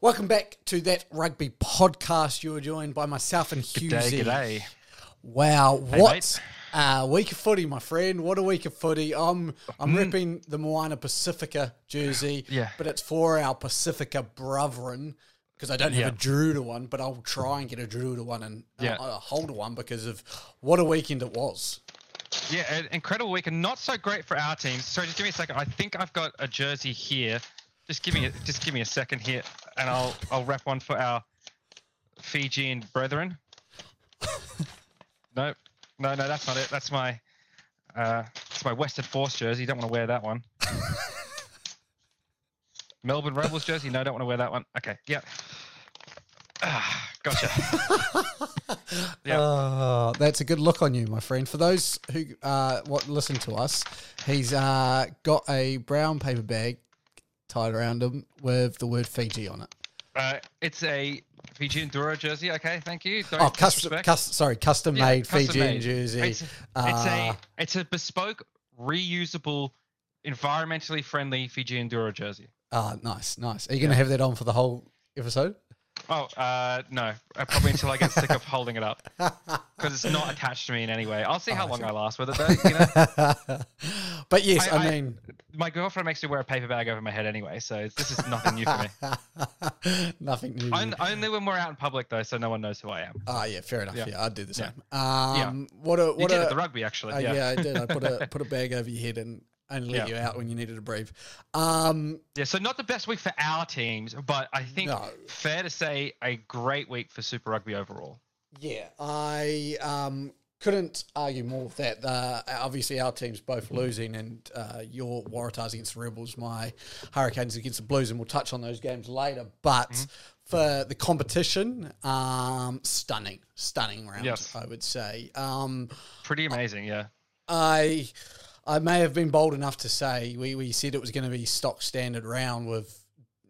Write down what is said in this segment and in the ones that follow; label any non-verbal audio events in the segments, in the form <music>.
Welcome back to that rugby podcast. You were joined by myself and G'day, Husey. g'day. Wow, Hey, what a week of footy, my friend. What a week of footy. I'm I'm ripping the Moana Pacifica jersey, Mm. Yeah. but it's for our Pacifica brethren because I don't have Yeah. a to one, but I'll try and get a Drew to one and Yeah. uh, a holder one because of what a weekend it was. Yeah, an incredible week and not so great for our team. So just give me a second. I think I've got a jersey here. Just give me a, just give me a second here, and I'll I'll wrap one for our Fijian brethren. no, no, no, that's not it. That's my uh, it's my Western Force jersey. Don't want to wear that one. <laughs> Melbourne Rebels jersey. No, don't want to wear that one. Okay, yeah. Ah, gotcha. <laughs> Yeah. Oh, that's a good look on you, my friend. For those who uh, what listen to us, he's uh, got a brown paper bag tied around them with the word Fiji on it. Uh, it's a Fijian Drua jersey. Okay, thank you. Don't Oh, custom, disrespect. cus- sorry, custom Yeah, made custom Fijian made. jersey. It's, it's Uh, a it's a bespoke, reusable, environmentally friendly Fijian Drua jersey. Ah, nice, nice. Are you going to have that on for the whole episode? Oh, uh, no, uh, probably until I get sick of holding it up <laughs> because it's not attached to me in any way. I'll see how long I last with it, though. You know, <laughs> but yes, I, I- I- mean, my girlfriend makes me wear a paper bag over my head anyway, so this is nothing new for me. <laughs> nothing new. On- Only when we're out in public, though, so no one knows who I am. Ah, yeah, fair enough. Yeah, Yeah. I'd do the Yeah. same. Um, What a You what did a at the rugby, actually. Uh, yeah. yeah. I did. I put a put a bag over your head and and let Yeah. you out when you needed to breathe. Um, Yeah, so not the best week for our teams, but I think No. fair to say a great week for Super Rugby overall. yeah, I um, couldn't argue more with that. Uh, obviously, our team's both losing, and uh, your Waratahs against the Rebels, my Hurricanes against the Blues, and we'll touch on those games later. But Mm-hmm. for the competition, um, stunning, stunning round, Yes. I would say. Um, Pretty amazing, yeah. I I may have been bold enough to say we, we said it was going to be stock standard round with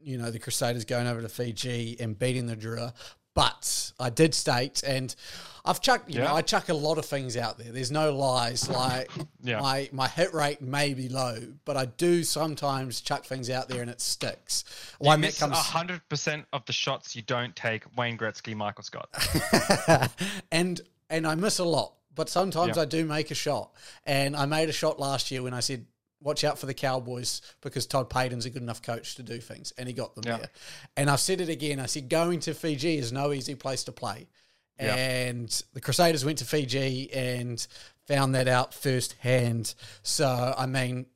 you know the Crusaders going over to Fiji and beating the Drua, but I did state and I've chucked you know I chuck a lot of things out there. There's no lies. Like <laughs> Yeah. my my hit rate may be low, but I do sometimes chuck things out there and it sticks. You One miss hundred percent of the shots you don't take. Wayne Gretzky, Michael Scott. <laughs> and and I miss a lot, but sometimes Yeah. I do make a shot. And I made a shot last year when I said, "Watch out for the Cowboys because Todd Payten's a good enough coach to do things," and he got them Yeah. there. And I've said it again. I said going to Fiji is no easy place to play. Yeah. And the Crusaders went to Fiji and found that out firsthand. So I mean,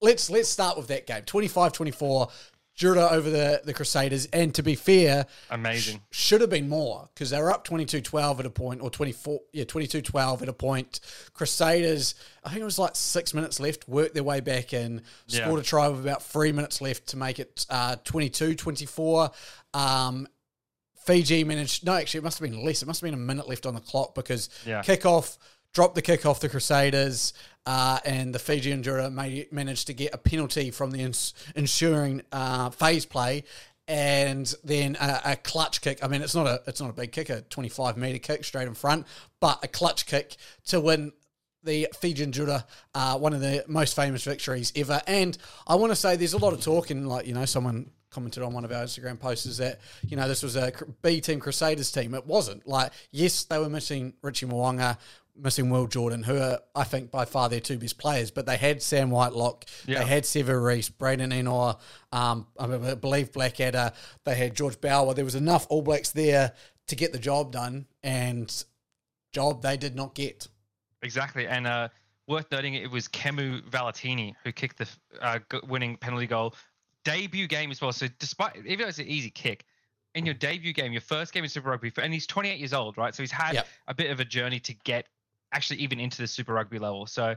let's let's start with that game. 25-24, Drua over the, the Crusaders. And to be fair, Amazing. should have been more because they were up 22-12 at a point or 24 yeah 22-12 at a point crusaders i think it was like six minutes left worked their way back in Yeah. scored a try with about three minutes left to make it uh, 22-24 um, fiji managed no actually it must have been less it must have been a minute left on the clock because Yeah. kickoff dropped the kick off the Crusaders, uh, and the Fijian Drua made, managed to get a penalty from the ins- ensuing uh, phase play, and then a, a clutch kick. I mean, it's not a it's not a big kick, a twenty five meter kick straight in front, but a clutch kick to win. The Fijian Drua, uh, one of the most famous victories ever. And I want to say there's a lot of talk, and like, you know, someone commented on one of our Instagram posts is that, you know, this was a B Team Crusaders team. It wasn't. Like, yes, they were missing Richie Mo'unga, missing Will Jordan, who are, I think, by far their two best players, but they had Sam Whitelock, Yeah. they had Sevu Reece, Braden Ennor, um, I believe Blackadder, they had George Bower. There was enough All Blacks there to get the job done, and job they did not get. Exactly. And uh, worth noting, it was Kemu Valetini who kicked the uh, winning penalty goal. Debut game as well. So despite even though it's an easy kick, in your debut game, your first game in Super Rugby, and he's 28 years old, right? So he's had Yep. a bit of a journey to get actually even into the Super Rugby level. So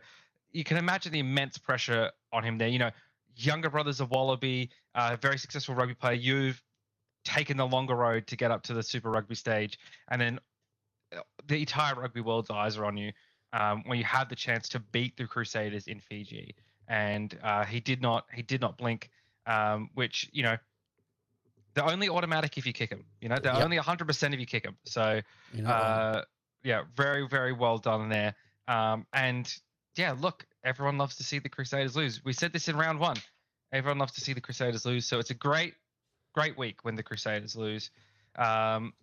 you can imagine the immense pressure on him there. You know, younger brothers of Wallaby, uh, very successful rugby player. You've taken the longer road to get up to the Super Rugby stage, and then uh, the entire rugby world's eyes are on you um, when you have the chance to beat the Crusaders in Fiji. And uh, he did not. He did not blink. Um, which you know, they're only automatic if you kick them. You know, they're Yep. only 100% if you kick them. So You know, uh, yeah, very very well done there. Um, and yeah, look, everyone loves to see the Crusaders lose. We said this in round one. Everyone loves to see the Crusaders lose. So it's a great great week when the Crusaders lose. Um,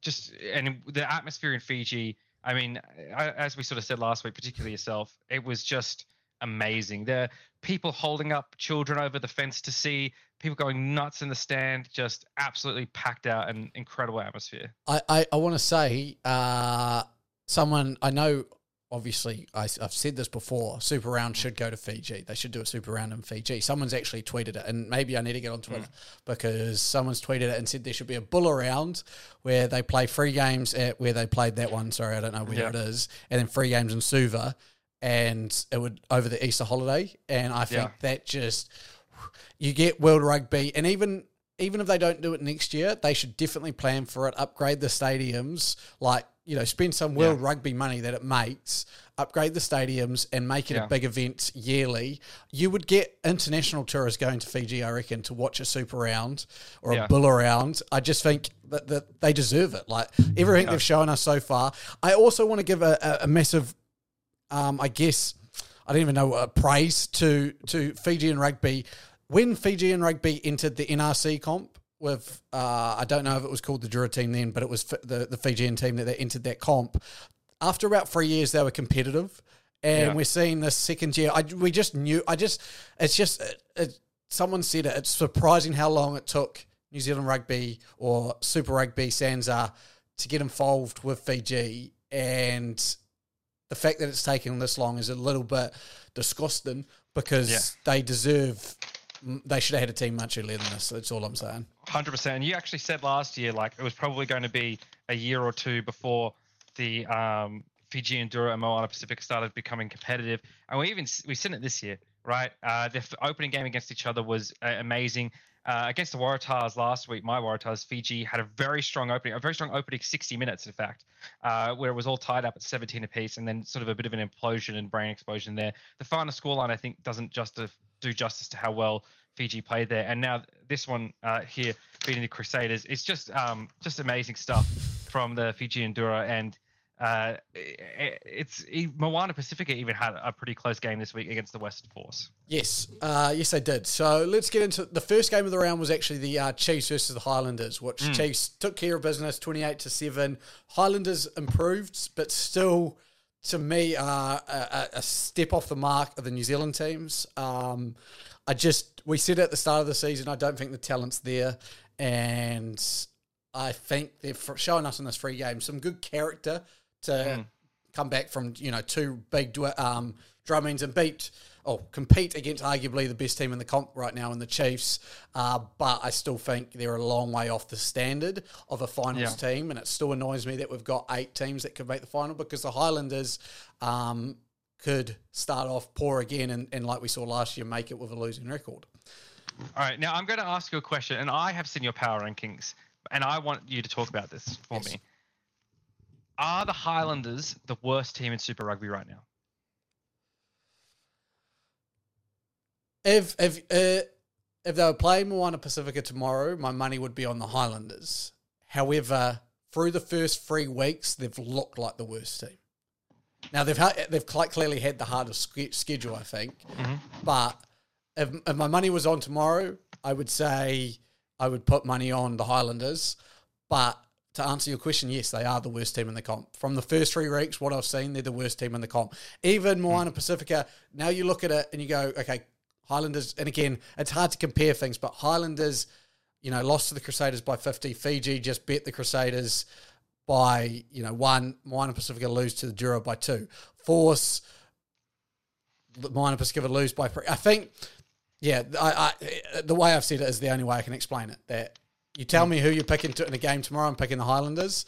just and the atmosphere in Fiji. I mean, as we sort of said last week, particularly yourself, it was just amazing. There people holding up children over the fence to see, people going nuts in the stand, just absolutely packed out and incredible atmosphere. I, I, I want to say, uh, someone I know obviously I, have said this before super round should go to fiji they should do a super round in fiji someone's actually tweeted it and maybe i need to get on twitter mm. because someone's tweeted it and said there should be a bull around where they play free games at where they played that one sorry i don't know where yeah. it is and then free games in suva and it would over the easter holiday and i think yeah. that just you get world rugby and even even if they don't do it next year, they should definitely plan for it, upgrade the stadiums, like you know, spend some World yeah. Rugby money that it makes, upgrade the stadiums, and make it yeah. a big event yearly. You would get international tourists going to Fiji, I reckon, to watch a Super Round or yeah. a Bull Round. I just think that, that they deserve it. Like everything they've shown us so far. I also want to give a, a, a massive, um, I guess, I don't even know, uh, praise to to Fijian rugby. When Fijian rugby entered the NRC comp, with uh, I don't know if it was called the Drua team then, but it was the the Fijian team that they entered that comp. After about three years, they were competitive, and yeah. we're seeing this second year. I, we just knew. I just it's just it, it, someone said it. It's surprising how long it took New Zealand Rugby or Super Rugby SANZAAR to get involved with Fiji, and the fact that it's taken this long is a little bit disgusting because yeah. they deserve they should have had a team much earlier than this. That's all I'm saying. Hundred percent. And you actually said last year, like it was probably going to be a year or two before the um, Fiji Drua and Moana Pacific started becoming competitive, and we even we've seen it this year, right? Uh, the opening game against each other was uh, amazing. Uh, against the Waratahs last week, my Waratahs, Fiji had a very strong opening, a very strong opening 60 minutes, in fact, uh, where it was all tied up at 17 apiece, and then sort of a bit of an implosion and brain explosion there. The final scoreline, I think, doesn't just do justice to how well Fiji played there. And now this one uh, here, beating the Crusaders, it's just um, just amazing stuff from the Fijian Drua. And uh, it's Moana Pacifica even had a pretty close game this week against the Western Force. Yes, uh, yes, they did. So let's get into the first game of the round was actually the uh, Chiefs versus the Highlanders, which mm. Chiefs took care of business, twenty eight to seven. Highlanders improved, but still to me are a, a, step off the mark of the New Zealand teams. Um, I just we said at the start of the season, I don't think the talent's there, and I think they've shown us in this free game some good character to mm. come back from you know two big um, drummings and beat oh compete against arguably the best team in the comp right now in the Chiefs. Uh, but I still think they're a long way off the standard of a finals yeah. team, and it still annoys me that we've got eight teams that could make the final because the Highlanders. Um, could start off poor again and, and like we saw last year, make it with a losing record. All right, now I'm going to ask you a question, and I have seen your power rankings, and I want you to talk about this for yes. me. Are the Highlanders the worst team in Super Rugby right now? If if uh, if they were playing Moana Pacifica tomorrow, my money would be on the Highlanders. However, through the first three weeks, they've looked like the worst team. Now they've had, they've quite clearly had the hardest schedule, I think. Mm-hmm. But if, if my money was on tomorrow, I would say I would put money on the Highlanders. But to answer your question, yes, they are the worst team in the comp. From the first three weeks, what I've seen, they're the worst team in the comp. Even Moana mm. Pacifica, now you look at it and you go, okay, Highlanders, and again, it's hard to compare things, but Highlanders, you know, lost to the Crusaders by 50. Fiji just bet the Crusaders by you know one. Moana Pacifica lose to the Drua by two. Force Moana Pacifica lose by three. I think, yeah, I, I, the way I've said it is the only way I can explain it. That you tell me who you're picking to, in the game tomorrow. I'm picking the Highlanders.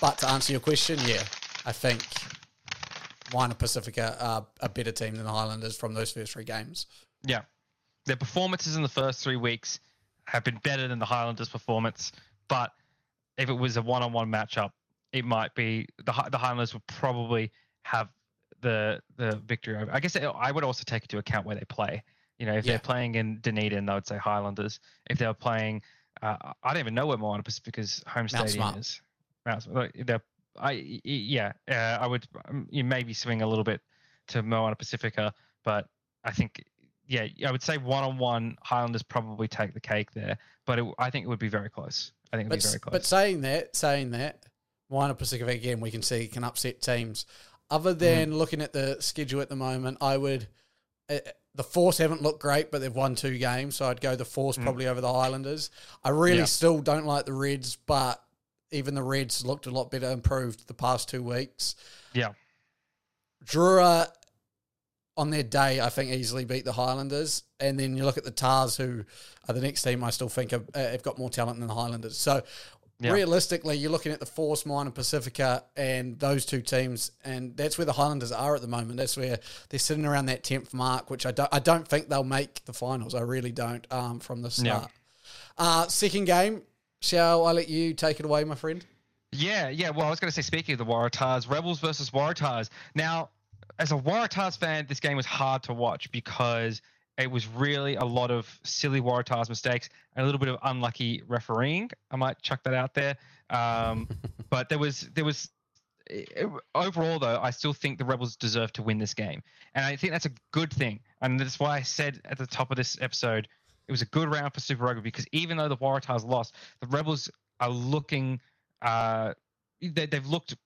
But to answer your question, yeah, I think Moana Pacifica are a better team than the Highlanders from those first three games. Yeah, their performances in the first three weeks have been better than the Highlanders' performance, but if it was a one-on-one matchup, it might be the the Highlanders would probably have the the victory over. I guess it, I would also take into account where they play. You know, if yeah. they're playing in Dunedin, I would say Highlanders. If they're playing, uh, I don't even know where Moana Pacifica's home Mount stadium Smart. is. Mount, they're, I yeah, uh, I would um, you maybe swing a little bit to Moana Pacifica, but I think yeah, I would say one on one, Highlanders probably take the cake there, but it, I think it would be very close. I think it would But, be very close. but saying that, saying that, Moana Pacific again, we can see can upset teams. Other than looking at the schedule at the moment, I would. Uh, the Force haven't looked great, but they've won two games, so I'd go the Force probably over the Highlanders. I really Mm. Yeah. still don't like the Reds, but even the Reds looked a lot better improved the past two weeks. yeah, Drua on their day, I think easily beat the Highlanders, and then you look at the Tars, who are the next team. I still think have, uh, have got more talent than the Highlanders. So Yeah. realistically, you're looking at the Force, Mine, and Pacifica, and those two teams, and that's where the Highlanders are at the moment. That's where they're sitting around that tenth mark, which I don't, I don't think they'll make the finals. I really don't. Um, from the Yeah. start. Uh, second game, shall I let you take it away, my friend? Yeah, yeah. Well, I was going to say, speaking of the Waratahs, Rebels versus Waratahs. Now, as a Waratahs fan, this game was hard to watch because it was really a lot of silly Waratahs mistakes and a little bit of unlucky refereeing. I might chuck that out there. Um, <laughs> but there was there was overall though, I still think the Rebels deserve to win this game, and I think that's a good thing. And that's why I said at the top of this episode, it was a good round for Super Rugby because even though the Waratahs lost, the Rebels are looking uh, they, they've looked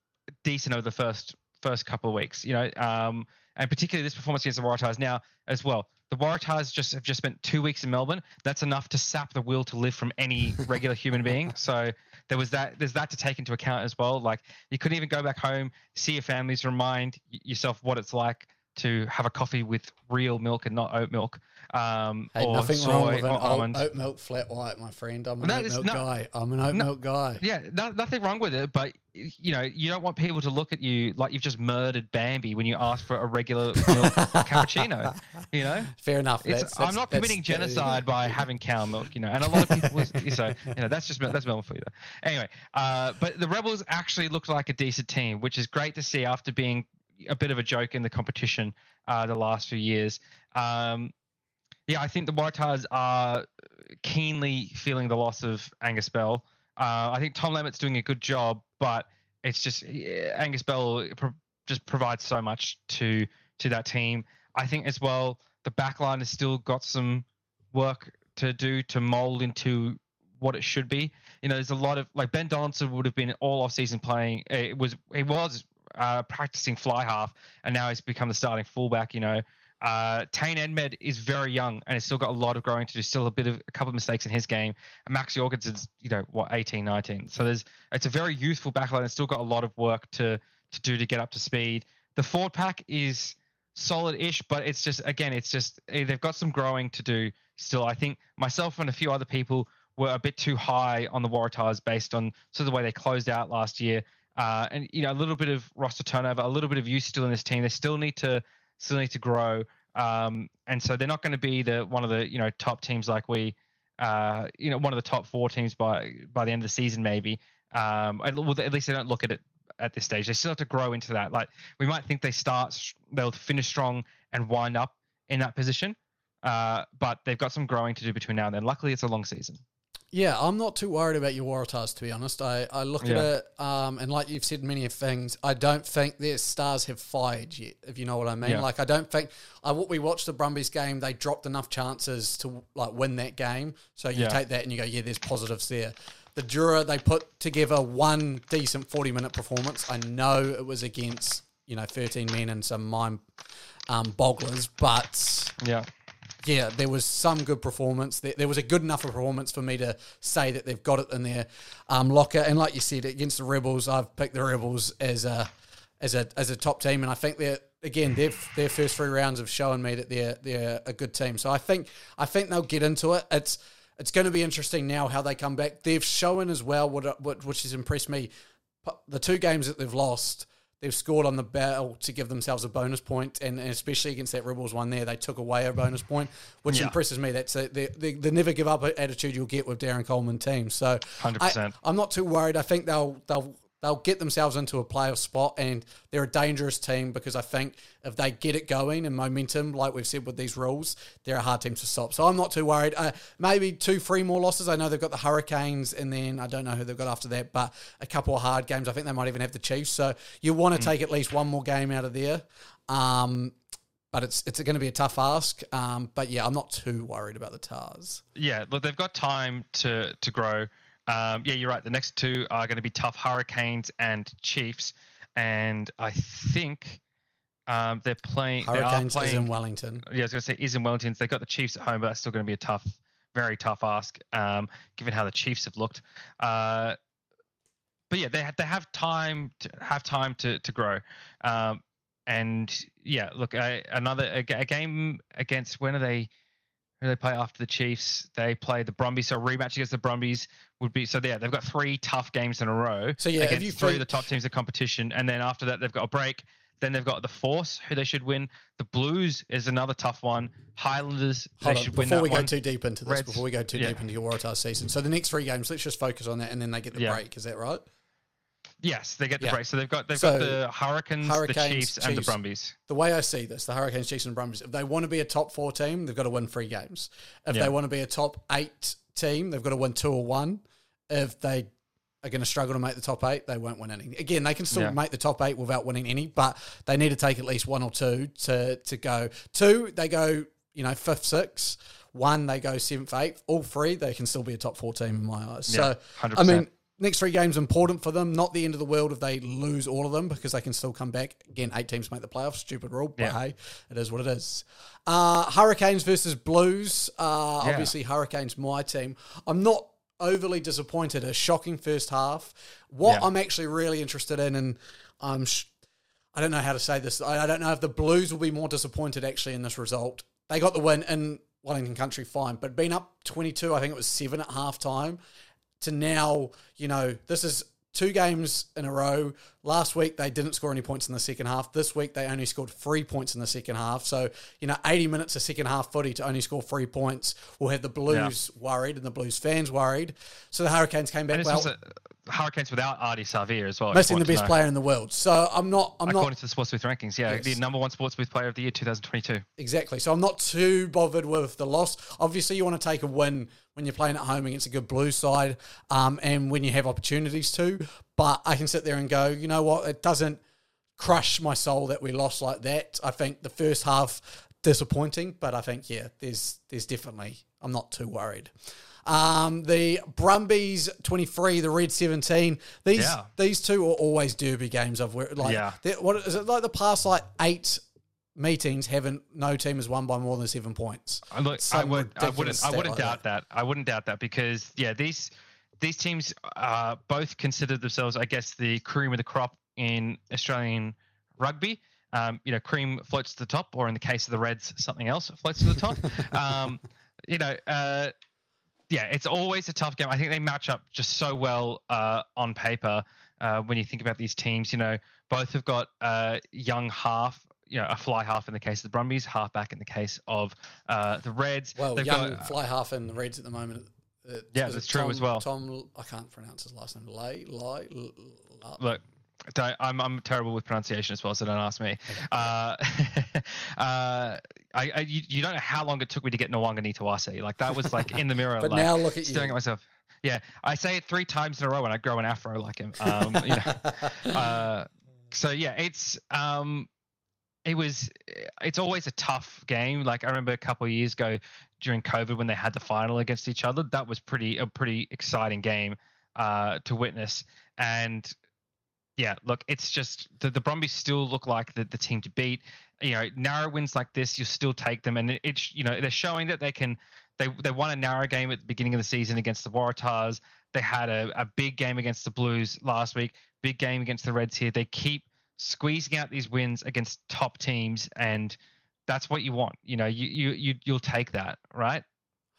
decent over the first first couple of weeks, you know, um, and particularly this performance against the Waratahs now as well. The Waratahs just have just spent two weeks in Melbourne. That's enough to sap the will to live from any regular human being. So there was that. There's that to take into account as well. Like you couldn't even go back home, see your families, remind yourself what it's like to have a coffee with real milk and not oat milk, um, Hey, or nothing soy wrong with or oat, almond. oat milk flat white, my friend. I'm an No, oat milk guy. I'm an oat no. milk guy. Yeah, no, nothing wrong with it, but you know, you don't want people to look at you like you've just murdered Bambi when you ask for a regular milk <laughs> cappuccino. You know, Fair enough. it's, That's- I'm that's- not that's- committing genocide by <laughs> having cow milk. You know, and a lot of people, so you know, that's just that's Melbourne for you. Though. Anyway, uh, but the Rebels actually looked like a decent team, which is great to see after being a bit of a joke in the competition uh, the last few years. Um, yeah, I think the Waratahs are keenly feeling the loss of Angus Bell. Uh, I think Tom Lammett's doing a good job, but it's just Angus Bell pro- just provides so much to to that team. I think as well the backline has still got some work to do to mold into what it should be. You know, there's a lot of like Ben Donaldson would have been all off season playing. It was he was uh, practicing fly half, and now he's become the starting fullback. You know, uh, Tane Edmed is very young and has still got a lot of growing to do. Still a bit of a couple of mistakes in his game. And Max Jorgensen's, you know, what 18, 19. So there's it's a very youthful backline. It's still got a lot of work to to do to get up to speed. The forward pack is solid-ish, but it's just again, it's just eh, they've got some growing to do. Still, I think myself and a few other people were a bit too high on the Waratahs based on sort of the way they closed out last year. Uh, and you know, a little bit of roster turnover, a little bit of youth still in this team. They still need to still need to grow. Um, and so they're not going to be the one of the you know top teams like we, uh, you know, one of the top four teams by by the end of the season maybe. Um, at, well, at least they don't look at it at this stage. They still have to grow into that. Like we might think they start, they'll finish strong and wind up in that position. Uh, but they've got some growing to do between now and then. Luckily, it's a long season. Yeah, I'm not too worried about your Waratahs, to be honest. I, I look at it, um, and like you've said many of things, I don't think their stars have fired yet, if you know what I mean. Yeah. Like, I don't think, I, what we watched the Brumbies game, they dropped enough chances to like win that game. So you Yeah. take that and you go, yeah, there's positives there. The Drua, they put together one decent 40 minute performance. I know it was against, you know, 13 men and some mind um, bogglers, but Yeah. Yeah, there was some good performance. There, there was a good enough performance for me to say that they've got it in their um, locker. And like you said, against the Rebels, I've picked the Rebels as a as a as a top team, and I think they're again their their first three rounds have shown me that they're they're a good team. So I think I think they'll get into it. It's it's going to be interesting now how they come back. They've shown as well what, what which has impressed me. The two games that they've lost they've scored on the bell to give themselves a bonus point, and, and especially against that Rebels one there, they took away a bonus point, which Yeah. impresses me. That's a, the, the the never give up attitude you'll get with Darren Coleman teams. So 100%. I, I'm not too worried. I think they'll they'll they'll get themselves into a playoff spot, and they're a dangerous team because I think if they get it going and momentum, like we've said with these rules, they're a hard team to stop. So I'm not too worried. Uh, maybe two, three more losses. I know they've got the Hurricanes, and then I don't know who they've got after that, but a couple of hard games. I think they might even have the Chiefs. So you want to take at least one more game out of there. Um, but it's it's going to be a tough ask. Um, but yeah, I'm not too worried about the Tars. Yeah, look, they've got time to to grow. Um, yeah, you're right. The next two are going to be tough: Hurricanes and Chiefs. And I think um, they're playing. Hurricanes they are is in Wellington. Yeah, I was going to say is in Wellington. They've got the Chiefs at home, but that's still going to be a tough, very tough ask, um, given how the Chiefs have looked. Uh, but yeah, they ha- they have time to have time to to grow. Um, and yeah, look, I, another a, a game against when are they? Who they play after the Chiefs? They play the Brumbies. So a rematch against the Brumbies would be so. Yeah, they've got three tough games in a row. So, yeah, against you three of the top teams of competition, and then after that they've got a break. Then they've got the Force, who they should win. The Blues is another tough one. Highlanders, Hold they on, should win before we go one. too deep into this, Reds- before we go too yeah. deep into your Waratah season, so the next three games, let's just focus on that, and then they get the Yeah. break. Is that right? Yes, they get the Yeah. break. So they've got they've So, got the Hurricanes, the Hurricanes, Chiefs, and the Brumbies. The way I see this, the Hurricanes, Chiefs, and Brumbies, if they want to be a top four team, they've got to win three games. If Yeah. they want to be a top eight team, they've got to win two or one. If they are going to struggle to make the top eight, they won't win any. Again, they can still Yeah. make the top eight without winning any, but they need to take at least one or two to to go. Two, they go, you know, fifth, sixth. One, they go seventh, eighth. All three, they can still be a top four team in my eyes. Yeah, so, 100%. I mean, next three games important for them. Not the end of the world if they lose all of them because they can still come back. Again, eight teams make the playoffs. Stupid rule, but Yeah. hey, it is what it is. Uh, Hurricanes versus Blues. Uh, Yeah. Obviously, Hurricanes my team. I'm not overly disappointed. A shocking first half. What Yeah. I'm actually really interested in, and I'm. Sh- I don't know how to say this. I I don't know if the Blues will be more disappointed actually in this result. They got the win in Wellington Country, fine, but being up 22, I think it was seven at half time, to now, you know, this is two games in a row. Last week they didn't score any points in the second half. This week they only scored three points in the second half. So, you know, 80 minutes of second half footy to only score three points will have the Blues worried and the Blues fans worried. So the Hurricanes came back well, also Hurricanes without Ardie Savea as well. missing the best know. player in the world. So I'm not, I'm not According to the Sports Booth rankings, yeah, Yes. the number one Sports Booth player of the year 2022. Exactly. So I'm not too bothered with the loss. Obviously, you want to take a win when you're playing at home against a good blue side um, and when you have opportunities to. But I can sit there and go, you know what? It doesn't crush my soul that we lost like that. I think the first half disappointing, but I think yeah, there's there's definitely I'm not too worried. Um, the Brumbies 23, the Red 17. These Yeah. these two are always derby games. I've like Yeah. what is it like the past like eight meetings haven't no team has won by more than seven points. I look, I would, I wouldn't, I wouldn't like doubt that. I wouldn't doubt that because yeah, these these teams uh, both consider themselves, I guess, the cream of the crop in Australian rugby. Um, you know, cream floats to the top, or in the case of the Reds, something else floats to the top. <laughs> um, you know, uh, yeah, it's always a tough game. I think they match up just so well uh, on paper uh, when you think about these teams. You know, both have got uh, young half. You know, a fly half in the case of the Brumbies, half back in the case of uh, the Reds. Well, They've young got- fly half in the Reds at the moment. Uh, Yeah, that's it true Tom- as well. Tom, I can't pronounce his last name. Lay, Lay, look, I'm I'm terrible with pronunciation as well, so don't ask me. Uh, <laughs> uh, I, I you, you don't know how long it took me to get Nwanga Nitawase. Like that was like in the mirror. <laughs> But like, now look at staring you. at myself. Yeah, I say it three times in a row when I grow an afro like him. Um, you know, <laughs> uh, so yeah, it's um, it was it's always a tough game. Like I remember a couple of years ago during COVID when they had the final against each other. That was pretty a pretty exciting game uh, to witness. And yeah, look, it's just the, the Brumbies still look like the, the team to beat. You know, narrow wins like this, you still take them, and it's you know they're showing that they can. They they won a narrow game at the beginning of the season against the Waratahs. They had a, a big game against the Blues last week. Big game against the Reds here. They keep squeezing out these wins against top teams, and that's what you want. You know, you you, you you'll take that, right?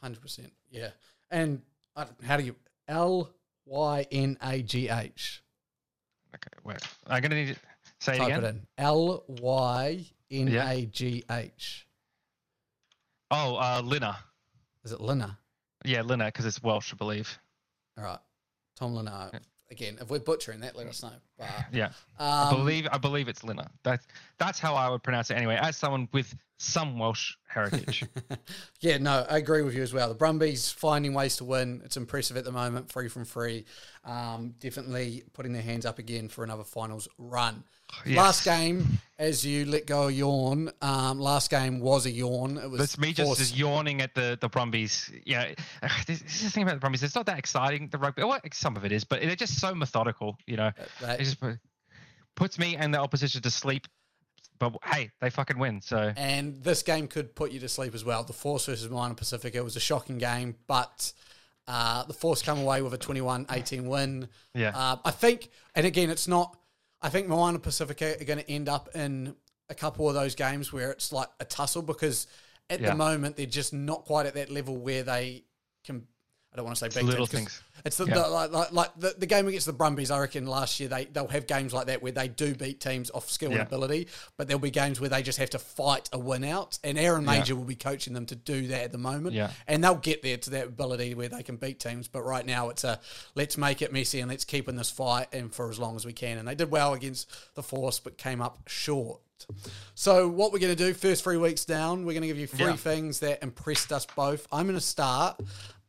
Hundred percent. Yeah. And uh, how do you L Y N A G H? Okay, wait. I'm gonna need to say it Type again. it in. L Y N A G H. Oh, uh, Lina. Is it Lina? Yeah, Lina, because it's Welsh, I believe. All right. Tom Lina. Again, if we're butchering that, let us know. But, Yeah. I um, believe I believe it's Lina. That's that's how I would pronounce it anyway. As someone with some Welsh heritage. <laughs> yeah, no, I agree with you as well. The Brumbies finding ways to win. It's impressive at the moment, free from free. Um, definitely putting their hands up again for another finals run. <sighs> Yes. Last game, as you let go a yawn, um, last game was a yawn. It was That's me just, just, yawning at the, the Brumbies. Yeah, <sighs> this, this is the thing about the Brumbies. It's not that exciting, the rugby. Well, some of it is, but they're just so methodical, you know. That, it just puts me and the opposition to sleep but hey, they fucking win. So and this game could put you to sleep as well. The Force versus Moana Pacifica It was a shocking game, but uh, the Force come away with a 21-18 win. Yeah, uh, I think, and again, it's not. I think Moana Pacifica are going to end up in a couple of those games where it's like a tussle because at yeah. the moment they're just not quite at that level where they can I don't want to say big little things. It's the, yeah. the, like, like, like the, the, game against the Brumbies. I reckon last year they they'll have games like that where they do beat teams off skill yeah. and ability, but there'll be games where they just have to fight a win out. And Aaron Mauger yeah. will be coaching them to do that at the moment. Yeah. and they'll get there to that ability where they can beat teams. But right now it's a let's make it messy and let's keep in this fight and for as long as we can. And they did well against the Force, but came up short. So what we're going to do first three weeks down, we're going to give you three things that impressed us both. I'm going to start.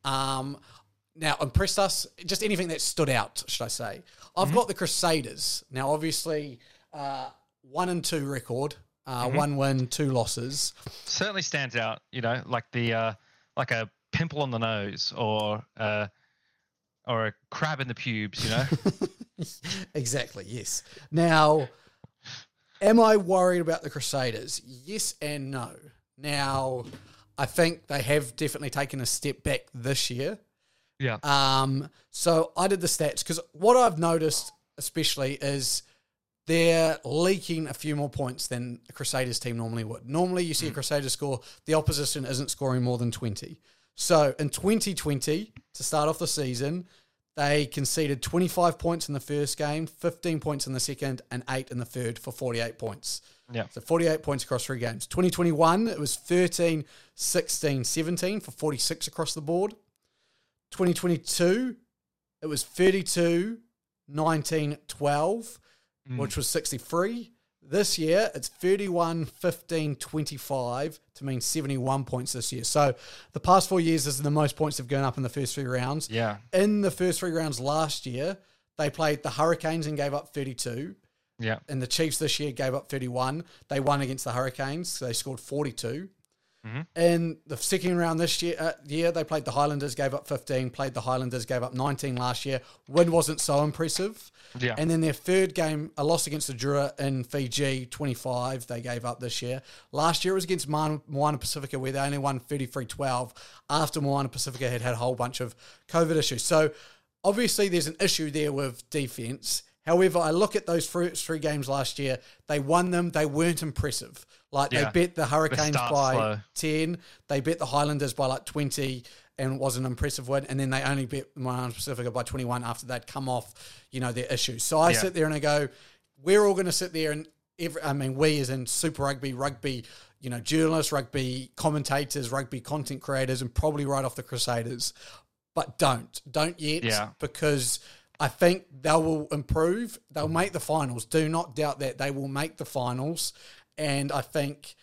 Um, now, impressed us, just anything that stood out, should I say. I've mm-hmm. got the Crusaders. Now, obviously, uh, one and two record, uh, mm-hmm. one win, two losses. Certainly stands out, you know, like the uh, like a pimple on the nose or uh, or a crab in the pubes, you know. <laughs> exactly. Yes. Now, am I worried about the Crusaders? Yes and no. Now, I think they have definitely taken a step back this year. Yeah. Um. So I did the stats because what I've noticed, especially, is they're leaking a few more points than a Crusaders team normally would. Normally, you see mm. a Crusaders score, the opposition isn't scoring more than twenty. So in 2020, to start off the season, they conceded 25 points in the first game, 15 points in the second, and eight in the third for 48 points. Yeah. So 48 points across three games. 2021, it was 13, 16, 17 for 46 across the board. 2022, it was 32, 19, 12, mm. which was 63. This year, it's 31, 15, 25 to mean 71 points this year. So the past four years, is the most points have gone up in the first three rounds. Yeah. In the first three rounds last year, they played the Hurricanes and gave up 32. Yeah. And the Chiefs this year gave up 31. They won against the Hurricanes. So they scored 42. Mm-hmm. In the second round this year, uh, year, they played the Highlanders, gave up 15. Played the Highlanders, gave up 19 last year. Win wasn't so impressive. Yeah. And then their third game, a loss against the Drua in Fiji, 25, they gave up this year. Last year it was against Moana Pacifica, where they only won 33 12 after Moana Pacifica had had a whole bunch of COVID issues. So obviously there's an issue there with defense. However, I look at those first three games last year, they won them, they weren't impressive. Like yeah. they bet the Hurricanes by slow. 10, they bet the Highlanders by like 20 and it was an impressive win. And then they only bet Moana Pacifica by 21 after they'd come off, you know, their issues. So I yeah. sit there and I go, we're all going to sit there and every, I mean, we as in Super Rugby, rugby, you know, journalists, rugby commentators, rugby content creators, and probably right off the Crusaders. But don't, don't yet, yeah. because I think they will improve. They'll make the finals. Do not doubt that they will make the finals and I think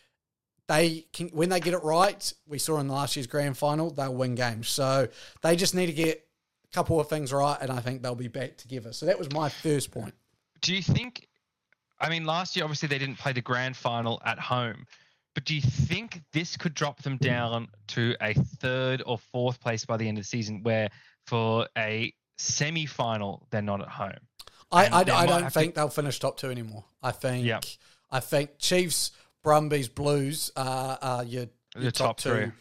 they can when they get it right. We saw in the last year's grand final, they'll win games. So they just need to get a couple of things right, and I think they'll be back together. So that was my first point. Do you think? I mean, last year obviously they didn't play the grand final at home. But do you think this could drop them down to a third or fourth place by the end of the season, where for a semi-final they're not at home? I, I, I don't think to... they'll finish top two anymore. I think yep. I think Chiefs, Brumbies, Blues are, are your, your top, top, two.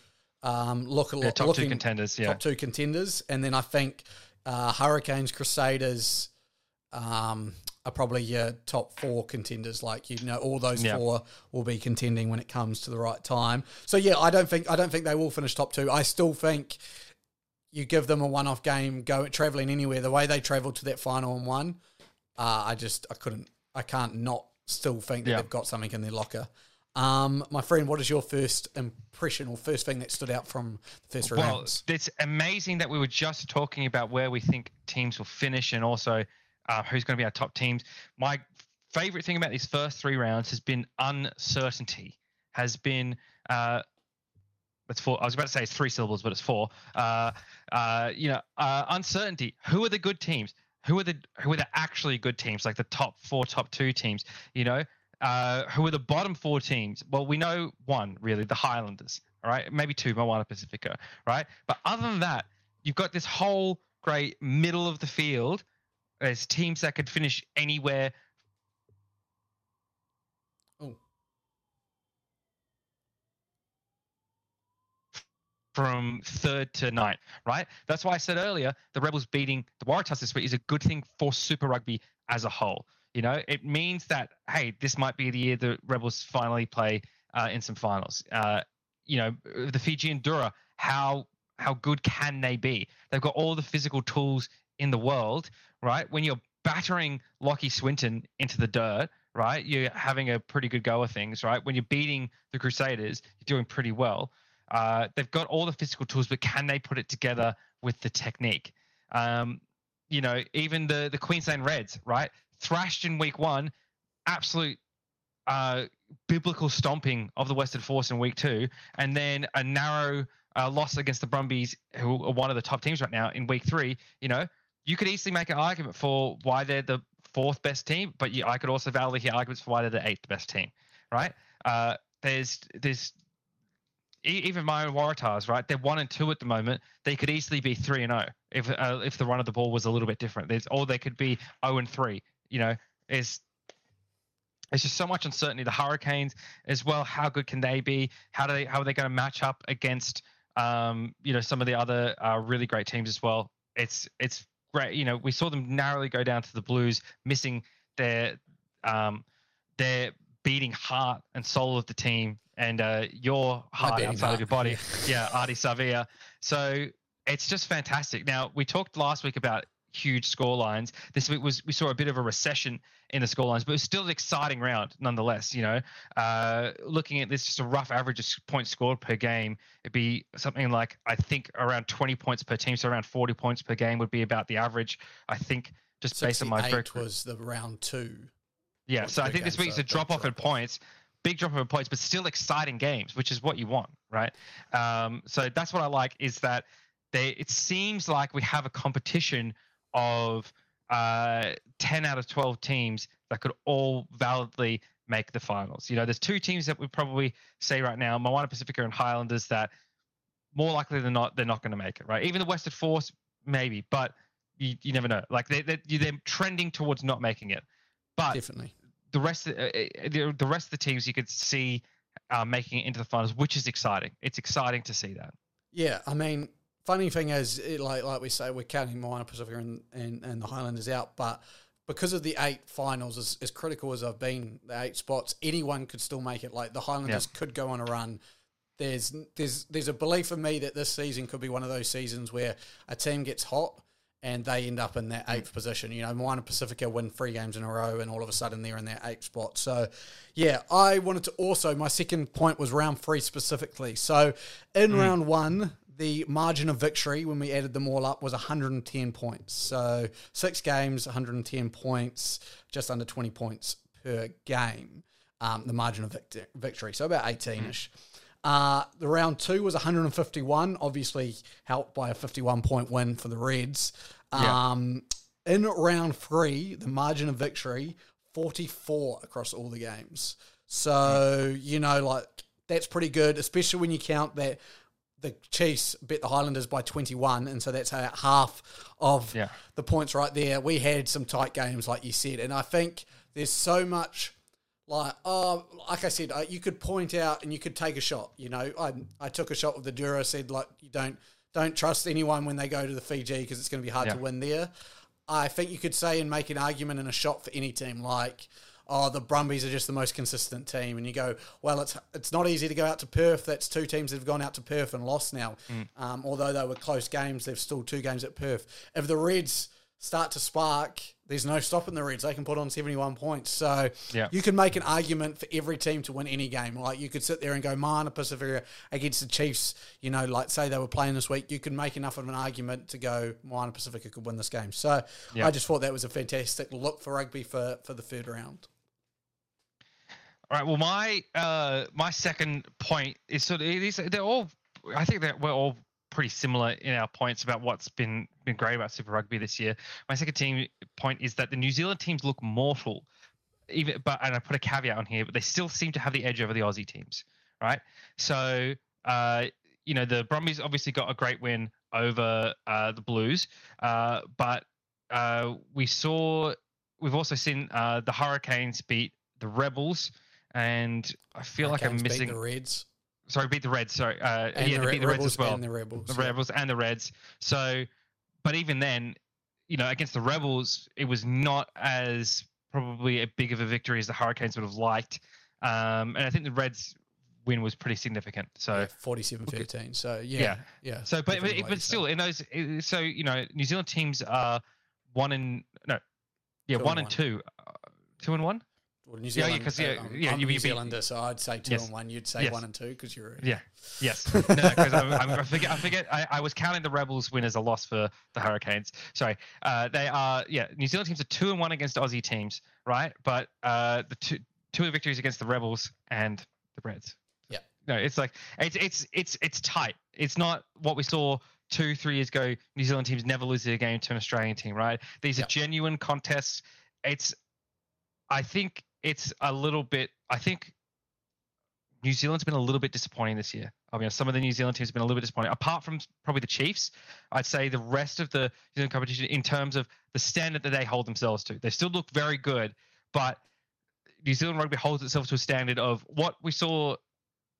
Um, look, yeah, top looking, two contenders, yeah. Top two contenders. And then I think uh, Hurricanes, Crusaders um, are probably your top four contenders. Like you know, all those yeah. four will be contending when it comes to the right time. So yeah, I don't think I don't think they will finish top two. I still think you give them a one-off game, go traveling anywhere. The way they travelled to that final and won, uh, I just I couldn't I can't not still think that yeah. they've got something in their locker. Um, my friend, what is your first impression or first thing that stood out from the first well, rounds? It's amazing that we were just talking about where we think teams will finish and also uh, who's going to be our top teams. My favorite thing about these first three rounds has been uncertainty. has been. Uh, it's four. I was about to say it's three syllables, but it's four. Uh, uh, you know, uh, uncertainty. Who are the good teams? Who are the who are the actually good teams? Like the top four, top two teams. You know, uh, who are the bottom four teams? Well, we know one really, the Highlanders. All right, maybe two, Moana Pacifica. Right, but other than that, you've got this whole great middle of the field. There's teams that could finish anywhere from third to ninth, right? That's why I said earlier the Rebels beating the Waratahs this week is a good thing for Super Rugby as a whole. You know, it means that hey, this might be the year the Rebels finally play uh, in some finals. Uh, you know, the Fijian Drua, how how good can they be? They've got all the physical tools in the world, right? When you're battering Lachie Swinton into the dirt, right? You're having a pretty good go of things, right? When you're beating the Crusaders, you're doing pretty well. Uh, they've got all the physical tools, but can they put it together with the technique? Um, you know, even the the Queensland Reds, right? Thrashed in week one, absolute uh, biblical stomping of the Western Force in week two, and then a narrow uh, loss against the Brumbies, who are one of the top teams right now in week three. You know, you could easily make an argument for why they're the fourth best team, but you, I could also validly hear arguments for why they're the eighth best team, right? Uh, there's there's even my own Waratahs, right? They're one and two at the moment. They could easily be three and zero oh if uh, if the run of the ball was a little bit different. There's or they could be zero oh and three. You know, is there's just so much uncertainty. The Hurricanes as well. How good can they be? How do they how are they going to match up against um, you know some of the other uh, really great teams as well? It's it's great. You know, we saw them narrowly go down to the Blues, missing their um, their beating heart and soul of the team and uh, your heart outside heart. of your body. <laughs> Yeah, Ardie Savea. So it's just fantastic. Now we talked last week about huge score lines. This week was we saw a bit of a recession in the score lines, but it was still an exciting round nonetheless. You know, uh, looking at this, just a rough average of points scored per game, it'd be something like I think around 20 points per team, so around 40 points per game would be about the average. I think just based on my was the round two. Yeah, so I think this week's a drop off in points big drop off in points, but still exciting games, which is what you want, right? Um, so that's what I like is that they. It seems like we have a competition of uh, ten out of twelve teams that could all validly make the finals. You know, there's two teams that we probably say right now, Moana Pacifica and Highlanders, that more likely than not they're not going to make it, right? Even the Western Force, maybe, but you, you never know. Like they, they they're trending towards not making it. But definitely the rest of uh, uh, the, the rest of the teams you could see uh, making it into the finals, which is exciting. It's exciting to see that. Yeah, I mean, funny thing is, it, like like we say, we're counting Moana Pacifica and, and, and the Highlanders out, but because of the eight finals, as, as critical as I've been, the eight spots, anyone could still make it. Like the Highlanders yeah. could go on a run. There's there's there's a belief in me that this season could be one of those seasons where a team gets hot and they end up in that eighth position. You know, Moana Pacifica win three games in a row, and all of a sudden they're in that eighth spot. So, yeah, I wanted to also, my second point was round three specifically. So, in mm. round one, the margin of victory when we added them all up was 110 points. So, six games, 110 points, just under 20 points per game, um, the margin of victory. So, about 18 ish. Mm. Uh, the round two was 151, obviously helped by a 51 point win for the Reds. Um, In round three, the margin of victory 44 across all the games. So, you know, like that's pretty good, especially when you count that the Chiefs beat the Highlanders by 21, and so that's half of yeah. the points right there. We had some tight games, like you said, and I think there's so much like oh like i said uh, you could point out and you could take a shot you know. I i took a shot with the Drua said like you don't don't trust anyone when they go to the fiji because it's going to be hard yeah. to win there. I think you could say and make an argument and a shot for any team like oh the brumbies are just the most consistent team. And you go well it's it's not easy to go out to perth. That's two teams that have gone out to perth and lost now. Mm. um, although they were close games they've still two games at perth. If the reds start to spark, there's no stopping the Reds. They can put on 71 points. So yeah. you can make an argument for every team to win any game. Like you could sit there and go, Moana Pacifica against the Chiefs, you know, like say they were playing this week, you could make enough of an argument to go, Moana Pacifica could win this game. So yeah. I just thought that was a fantastic look for rugby for, for the third round. All right. Well, my uh, my second point is sort of these. They're all. I think that we're all pretty similar in our points about what's been been great about Super Rugby this year. My second team point is that the New Zealand teams look mortal, even but and I put a caveat on here, but they still seem to have the edge over the Aussie teams, right? So, uh, you know, the Brumbies obviously got a great win over uh, the Blues, uh, but uh, we saw we've also seen uh, the Hurricanes beat the Rebels, and I feel like I'm Hurricanes missing. the Reds. Sorry, beat the Reds. Sorry, uh, And yeah, the beat the Reds as well. And the Rebels. The yeah. Rebels and the Reds. So, but even then, you know, against the Rebels, it was not as probably a big of a victory as the Hurricanes would have liked. Um, and I think the Reds win was pretty significant. So, Yeah, 47 13. So, yeah. Yeah. Yeah. so, but but, but still, in those, so you know, New Zealand teams are one and no, yeah, Two one and and two, uh, two and one. Well, New Zealand, yeah, 'cause, uh, yeah, I'm, yeah, I'm you- New Zealander, so I'd say two Yes. and one. You'd say Yes. one and two because you're. Yeah. Yes. <laughs> No, because I, I, I forget. I forget. I, I was counting the Rebels win as a loss for the Hurricanes. Sorry. Uh, they are. Yeah. New Zealand teams are two and one against Aussie teams, right? But uh, the two two victories against the Rebels and the Reds. Yeah. No, it's like it's it's it's it's tight. It's not what we saw two three years ago. New Zealand teams never lose a game to an Australian team, right? These Yeah. are genuine contests. It's. I think it's a little bit. I think New Zealand's been a little bit disappointing this year. Be honest. Some of the New Zealand teams have been a little bit disappointing. Apart from probably the Chiefs, I'd say the rest of the New Zealand competition, in terms of the standard that they hold themselves to, they still look very good. But New Zealand rugby holds itself to a standard of what we saw.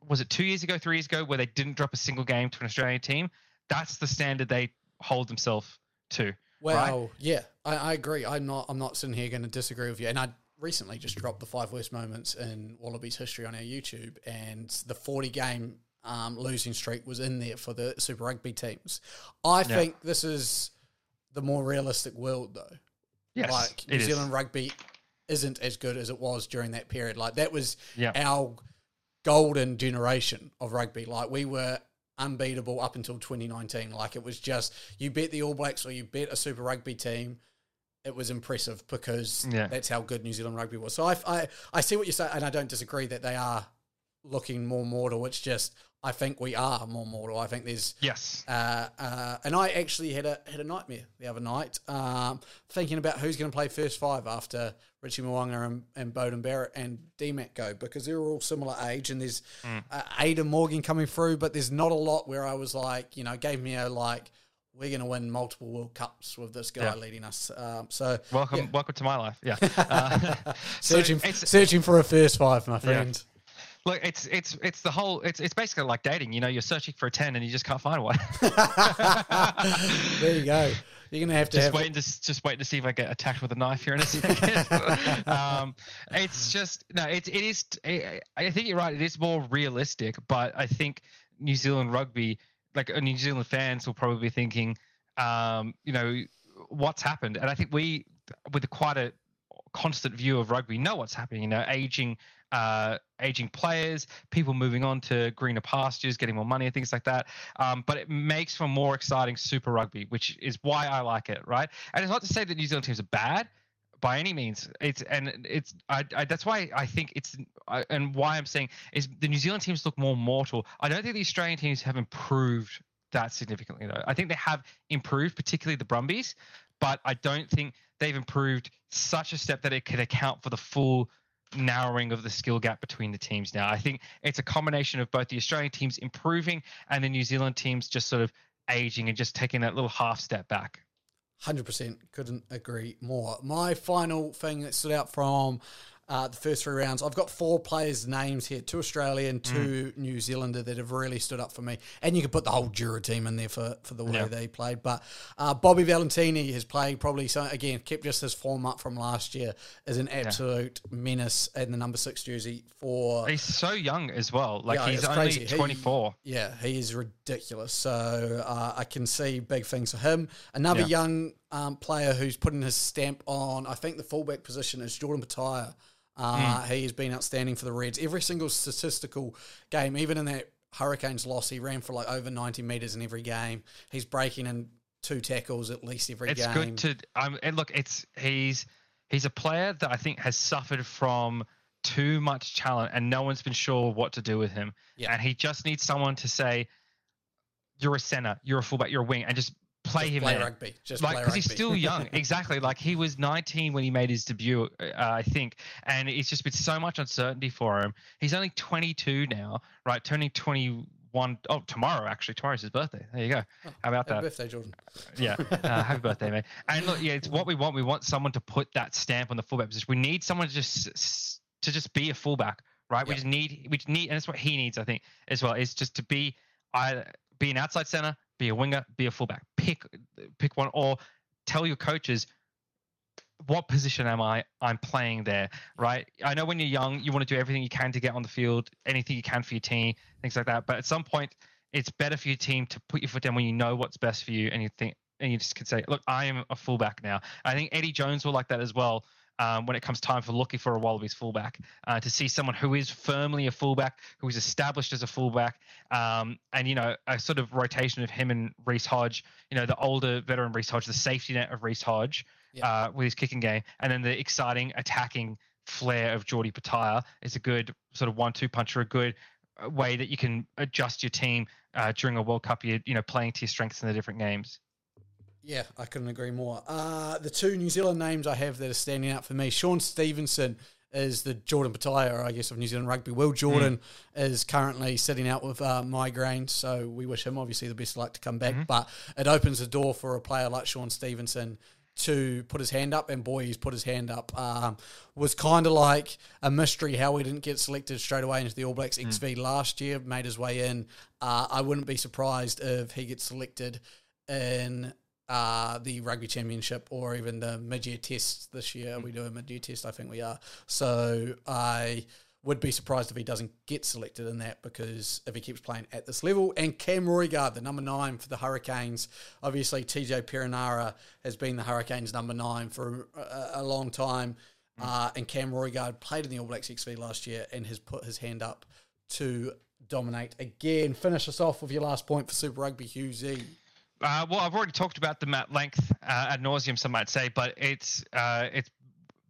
Was it two years ago, three years ago, where they didn't drop a single game to an Australian team? That's the standard they hold themselves to. Well, yeah, I, I agree. I'm not. I'm not sitting here going to disagree with you. And I recently just dropped the five worst moments in Wallabies history on our YouTube, and the 40 game um, losing streak was in there for the Super Rugby teams. I Yeah. think this is the more realistic world, though. Yes, like New it is. Zealand rugby isn't as good as it was during that period. Like that was Yeah. our golden generation of rugby. Like we were unbeatable up until 2019. Like it was just you bet the All Blacks or you bet a Super Rugby team. It was impressive because Yeah. that's how good New Zealand rugby was. So I, I, I see what you say, and I don't disagree that they are looking more mortal. It's just I think we are more mortal. I think there's Yes. uh, uh, and I actually had a had a nightmare the other night, um, thinking about who's going to play first five after Richie Mo'unga and, and Beauden Barrett and DMAC go because they're all similar age, and there's uh, Aidan Morgan coming through, but there's not a lot where I was like, you know, gave me a like, we're going to win multiple World Cups with this guy Yeah. leading us. Um, so Welcome, yeah. welcome to my life. Yeah. <laughs> Uh, <laughs> searching it's- searching for a first five, my friend. Look, it's it's it's the whole it's it's basically like dating. You know, you're searching for a ten and you just can't find one. <laughs> there you go. You're going to have to just have waiting to s- just waiting to see if I get attacked with a knife here in a second. um, it's just no, it it is. I I think you're right. It is more realistic, but I think New Zealand rugby, like uh, New Zealand fans, will probably be thinking, um, you know, what's happened, and I think we, with quite a constant view of rugby, know what's happening. You know, aging. Uh, aging players, people moving on to greener pastures, getting more money and things like that. Um, but it makes for more exciting Super Rugby, which is why I like it, right? And it's not to say that New Zealand teams are bad by any means. It's and it's I, I that's why I think it's I, and why I'm saying is the New Zealand teams look more mortal. I don't think the Australian teams have improved that significantly though. I think they have improved, particularly the Brumbies, but I don't think they've improved such a step that it could account for the full narrowing of the skill gap between the teams now. I think it's a combination of both the Australian teams improving and the New Zealand teams just sort of aging and just taking that little half step back. Hundred percent, couldn't agree more. My final thing that stood out from uh, the first three rounds, I've got four players' names here: two Australian, two New Zealander that have really stood up for me. And you could put the whole Drua team in there for, for the way Yeah. they played. But uh, Bobby Valetini has played probably so again kept just his form up from last year as an absolute menace in the number six jersey for He's so young as well. Like Yeah, he's only crazy. He- 24. Yeah, he is ridiculous. So uh, I can see big things for him. Another Yeah. young um, player who's putting his stamp on, I think, the fullback position is Jordan Petaia. Uh, Hmm. He has been outstanding for the Reds. Every single statistical game, even in that Hurricanes loss, he ran for like over 90 metres in every game. He's breaking in two tackles at least every It's game. It's good to um and look, it's he's he's a player that I think has suffered from too much talent, and no one's been sure what to do with him. Yeah. And he just needs someone to say, "You're a center, you're a fullback, you're a wing," and just play Just him play there. rugby. Just like because he's still young. <laughs> Exactly. Like he was 19 when he made his debut uh, i think and it's just been so much uncertainty for him. He's only 22 now right? Turning 21 oh tomorrow actually. Tomorrow's his birthday. There you go. Oh, how about that? Happy birthday, Jordan. <laughs> yeah. Uh, happy birthday mate. And look yeah it's what we want. We want someone to put that stamp on the fullback position. We need someone to just to just be a fullback right? We just need we just need and that's what he needs i think as well is just to be I be an outside center be a winger be a fullback pick pick one or tell your coaches what position am I? I'm playing there, right? I know when you're young, you want to do everything you can to get on the field, anything you can for your team, things like that. But at some point, it's better for your team to put your foot down when you know what's best for you, and you think, and you just can say, "Look, I am a fullback now." I think Eddie Jones will like that as well. Um, when it comes time for looking for a Wallabies fullback, uh, to see someone who is firmly a fullback, who is established as a fullback, um, and you know a sort of rotation of him and Reece Hodge, you know the older veteran Reece Hodge, the safety net of Reece Hodge, Yeah. uh, with his kicking game, and then the exciting attacking flair of Geordie Petaia is a good sort of one-two puncher, a good uh, way that you can adjust your team uh, during a World Cup year, you know, playing to your strengths in the different games. Yeah, I couldn't agree more. Uh, the two New Zealand names I have that are standing out for me, Shaun Stevenson is the Jordan Petaia, I guess, of New Zealand rugby. Will Jordan is currently sitting out with uh, migraine, so we wish him obviously the best of luck to come back. But it opens the door for a player like Shaun Stevenson to put his hand up, and boy, he's put his hand up. Um, was kind of like a mystery how he didn't get selected straight away into the All Blacks XV last year. Made his way in. Uh, I wouldn't be surprised if he gets selected in uh, the rugby championship or even the mid-year tests this year. We do a mid-year test, I think we are. So I would be surprised if he doesn't get selected in that because if he keeps playing at this level. And Cam Roigard, the number nine for the Hurricanes, obviously TJ Perenara has been the Hurricanes number nine for a, a long time. Uh, and Cam Roigard played in the All Blacks XV last year and has put his hand up to dominate again. Finish us off with your last point for Super Rugby, Hugh Z. Uh, well, I've already talked about them at length, uh, ad nauseum, some might say, but it's uh, it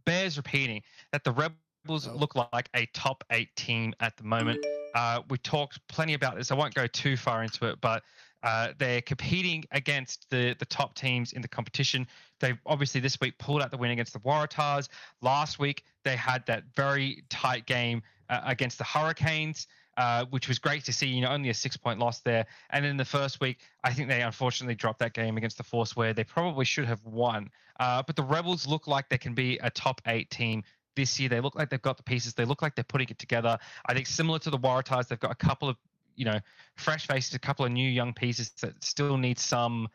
bears repeating that the Rebels Oh. look like a top eight team at the moment. Uh, we talked plenty about this. I won't go too far into it, but uh, they're competing against the the top teams in the competition. They obviously this week pulled out the win against the Waratahs. Last week they had that very tight game uh, against the Hurricanes. Uh, which was great to see. You know, only a six-point loss there. And in the first week, I think they unfortunately dropped that game against the Force, where they probably should have won. Uh, but the Rebels look like they can be a top eight team this year. They look like they've got the pieces. They look like they're putting it together. I think similar to the Waratahs, they've got a couple of you know fresh faces, a couple of new young pieces that still need some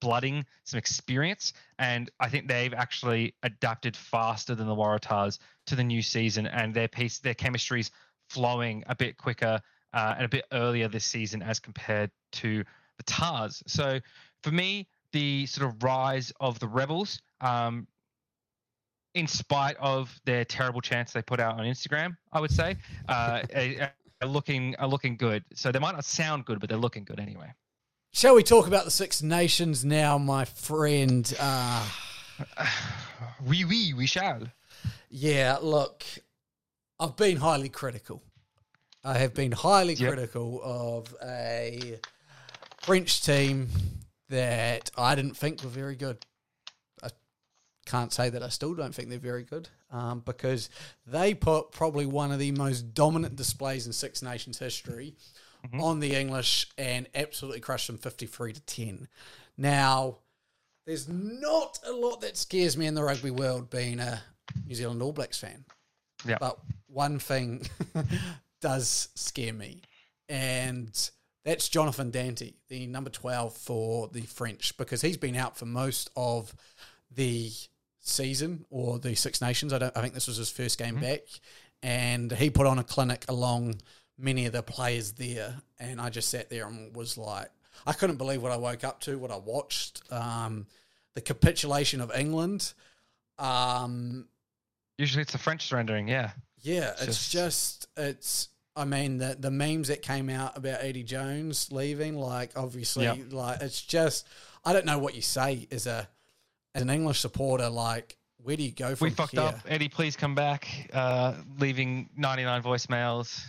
blooding, some experience. And I think they've actually adapted faster than the Waratahs to the new season, and their piece, their chemistry's flowing a bit quicker uh, and a bit earlier this season as compared to the Tahs. So for me, the sort of rise of the Rebels, um, in spite of their terrible chance they put out on Instagram, I would say, uh, <laughs> are, looking are looking good. So they might not sound good, but they're looking good anyway. Shall we talk about the Six Nations now, my friend? Uh, <sighs> oui, oui, we shall. yeah, look, I've been highly critical. I have been highly Yep. critical of a French team that I didn't think were very good. I can't say that I still don't think they're very good um, because they put probably one of the most dominant displays in Six Nations history on the English and absolutely crushed them 53 to 10. Now, there's not a lot that scares me in the rugby world being a New Zealand All Blacks fan. Yeah. But one thing <laughs> does scare me, and that's Jonathan Danty, the number 12 for the French, because he's been out for most of the season or the Six Nations. I, don't, I think this was his first game back, and he put on a clinic along many of the players there, and I just sat there and was like, I couldn't believe what I woke up to, what I watched, um, the capitulation of England. Um, Usually it's the French surrendering. Yeah. Yeah, It's it's just- just it's. I mean the the memes that came out about Eddie Jones leaving, like obviously, Yep. like it's just I don't know what you say as a as an English supporter. Like where do you go from We fucked here? up. Eddie, please come back. Uh, leaving 99 voicemails.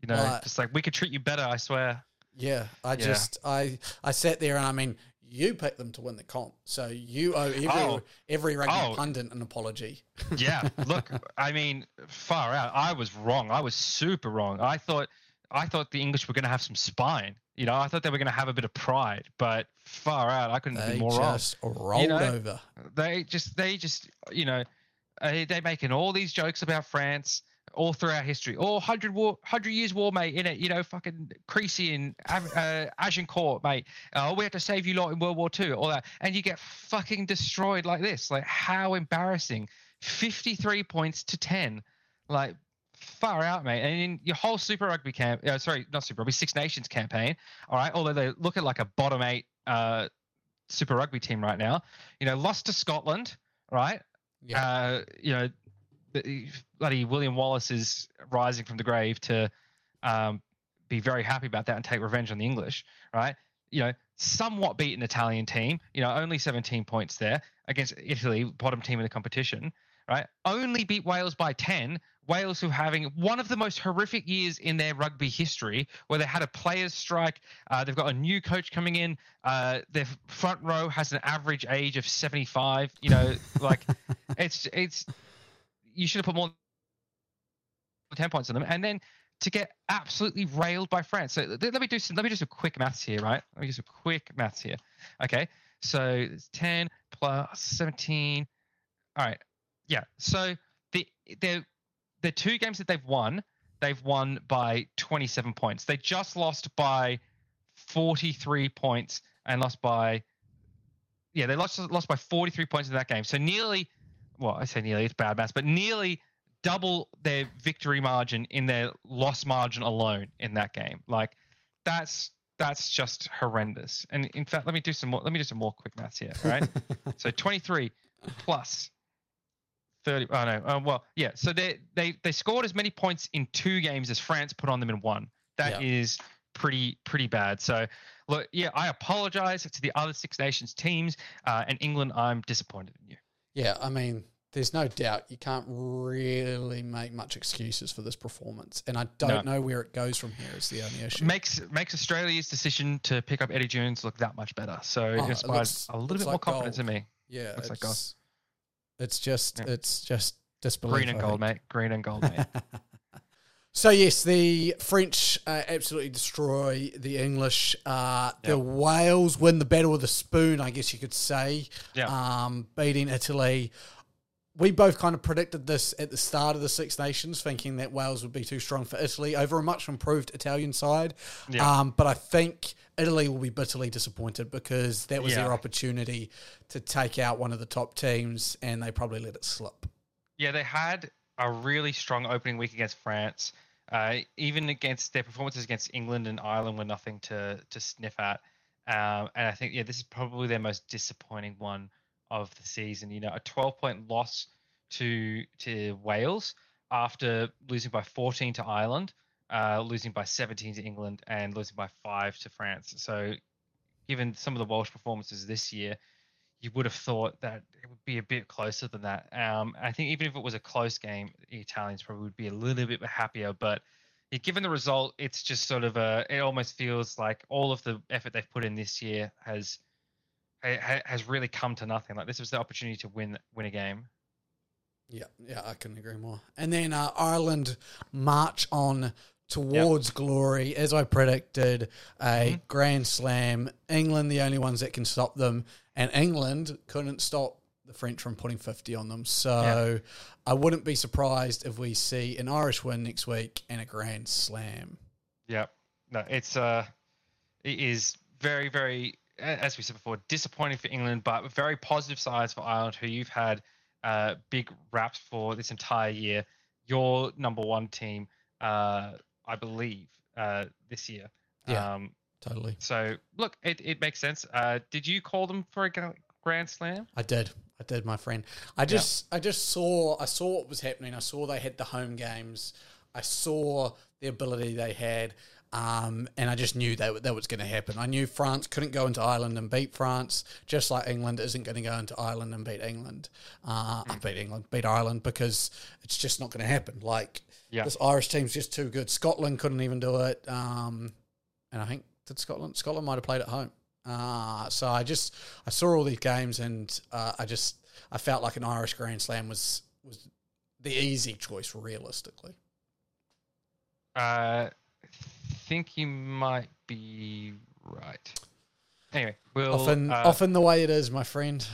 You know, Right. just like we could treat you better. I swear. Yeah, I just I I sat there and I mean you picked them to win the comp, so you owe every Oh. every rugby Oh. pundit an apology. <laughs> Yeah. Look, I mean, far out. I was wrong. I was super wrong. I thought, I thought the English were going to have some spine. You know, I thought they were going to have a bit of pride, but far out. I couldn't They be more wrong. just rolled know, over. they just they just you know uh, they making all these jokes about France all throughout history. Oh, 100 war, 100 years war, mate. In it, you know, fucking Creasy and Av- uh, Agincourt, mate. Oh, we had to save you lot in World War Two, all that, and you get fucking destroyed like this. Like, how embarrassing! 53 points to 10. Like, far out, mate. And in your whole Super Rugby camp, uh, sorry, not Super Rugby, Six Nations campaign. All right, although they look at like a bottom eight uh, Super Rugby team right now. You know, lost to Scotland, right? Yeah. Uh, you know, bloody William Wallace is rising from the grave to um, be very happy about that and take revenge on the English, right? You know, somewhat beat an Italian team. You know, only 17 points there against Italy, bottom team in the competition, right? Only beat Wales by 10. Wales, who are having one of the most horrific years in their rugby history, where they had a players' strike. Uh, they've got a new coach coming in. Uh, their front row has an average age of 75. You know, like <laughs> it's it's you should have put more than 10 points on them. And then to get absolutely railed by France. So let me do some let me do some quick maths here, right? Let me do some quick maths here. Okay. So it's 10 plus 17. All right. Yeah. So the the the two games that they've won, they've won by 27 points. They just lost by 43 points and lost by yeah, they lost lost by 43 points in that game. So nearly well, I say nearly, it's bad maths, but nearly double their victory margin in their loss margin alone in that game. Like that's that's just horrendous. And in fact, let me do some more. Let me do some more quick maths here. Right. <laughs> so 23 plus 30. Oh no. Uh, well, yeah. So they they they scored as many points in two games as France put on them in one. That is pretty pretty bad. So look, yeah, I apologize to the other Six Nations teams uh, and England. I'm disappointed in you. Yeah, I mean, there's no doubt you can't really make much excuses for this performance, and I don't know where it goes from here. Is the only issue. makes makes Australia's decision to pick up Eddie Jones look that much better. So Oh, it it inspires looks- a little bit more like confidence gold. in me. yeah, looks like it's, it's just Yeah. it's just disbelief. Green and gold, mate. Green and gold, mate. <laughs> So yes, the French uh, absolutely destroy the English. Uh, The Yep. Wales win the battle of the spoon, I guess you could say, Yeah. um, beating Italy. We both kind of predicted this at the start of the Six Nations, thinking that Wales would be too strong for Italy over a much improved Italian side. Yeah. Um, but I think Italy will be bitterly disappointed because that was Yeah. their opportunity to take out one of the top teams, and they probably let it slip. yeah, they had a really strong opening week against France. Uh, even against their performances against England and Ireland were nothing to to sniff at. Um, and I think yeah, this is probably their most disappointing one of the season. You know, a 12 point loss to to Wales after losing by 14 to Ireland, uh, losing by 17 to England, and losing by five to France. So, given some of the Welsh performances this year, you would have thought that it would be a bit closer than that. Um, I think even if it was a close game, the Italians probably would be a little bit happier. But given the result, it's just sort of a. It almost feels like all of the effort they've put in this year has ha- has really come to nothing. Like this was the opportunity to win win a game. Yeah, yeah, I couldn't agree more. And then uh, Ireland march on towards glory, as I predicted, a Mm-hmm. grand slam. England, the only ones that can stop them, and England couldn't stop the French from putting 50 on them. So I wouldn't be surprised if we see an Irish win next week and a grand slam. Yeah, no, it's uh, it is very, very, as we said before, disappointing for England, but very positive sides for Ireland, who you've had uh, big raps for this entire year. Your number one team, uh, I believe, uh, this year. Yeah. Um, Totally. so look, it, it makes sense. Uh, did you call them for a grand slam? I did. I did, my friend. I just I just saw I saw what was happening. I saw they had the home games. I saw the ability they had. Um, and I just knew that that was going to happen. I knew France couldn't go into Ireland and beat France, just like England isn't going to go into Ireland and beat England, uh, Hmm. beat England, beat Ireland because it's just not going to happen. Like Yeah. this Irish team's just too good. Scotland couldn't even do it, um, and I think did Scotland Scotland might have played at home. Uh, so I just I saw all these games and uh, I just I felt like an Irish Grand Slam was was the easy choice realistically. Uh, think you might be right. Anyway, we'll often uh, often the way it is, my friend.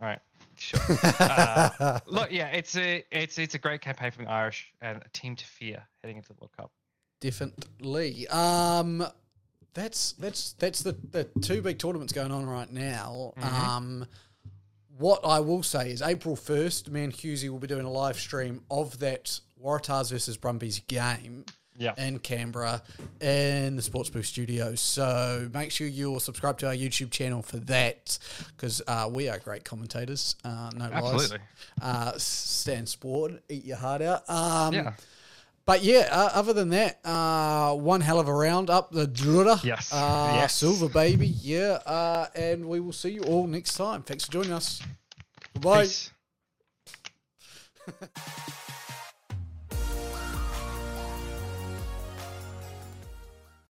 All right, sure. <laughs> Uh, look, yeah, it's a it's it's a great campaign from the Irish and a team to fear heading into the World Cup. Definitely. Um, that's that's that's the, the two big tournaments going on right now. Mhm. Um, what I will say is April first, me and Husey will be doing a live stream of that Waratahs versus Brumbies game Yeah, in Canberra in the Sports Boost Studios. So make sure you're subscribed to our YouTube channel for that because uh, we are great commentators. Uh, no lies. Uh, Stan Sport, eat your heart out. Um, yeah, but yeah, uh, other than that, uh, one hell of a round up the Drutta. Yes. Uh, Yes. Silver baby. Yeah. Uh, and we will see you all next time. Thanks for joining us. Bye. <laughs>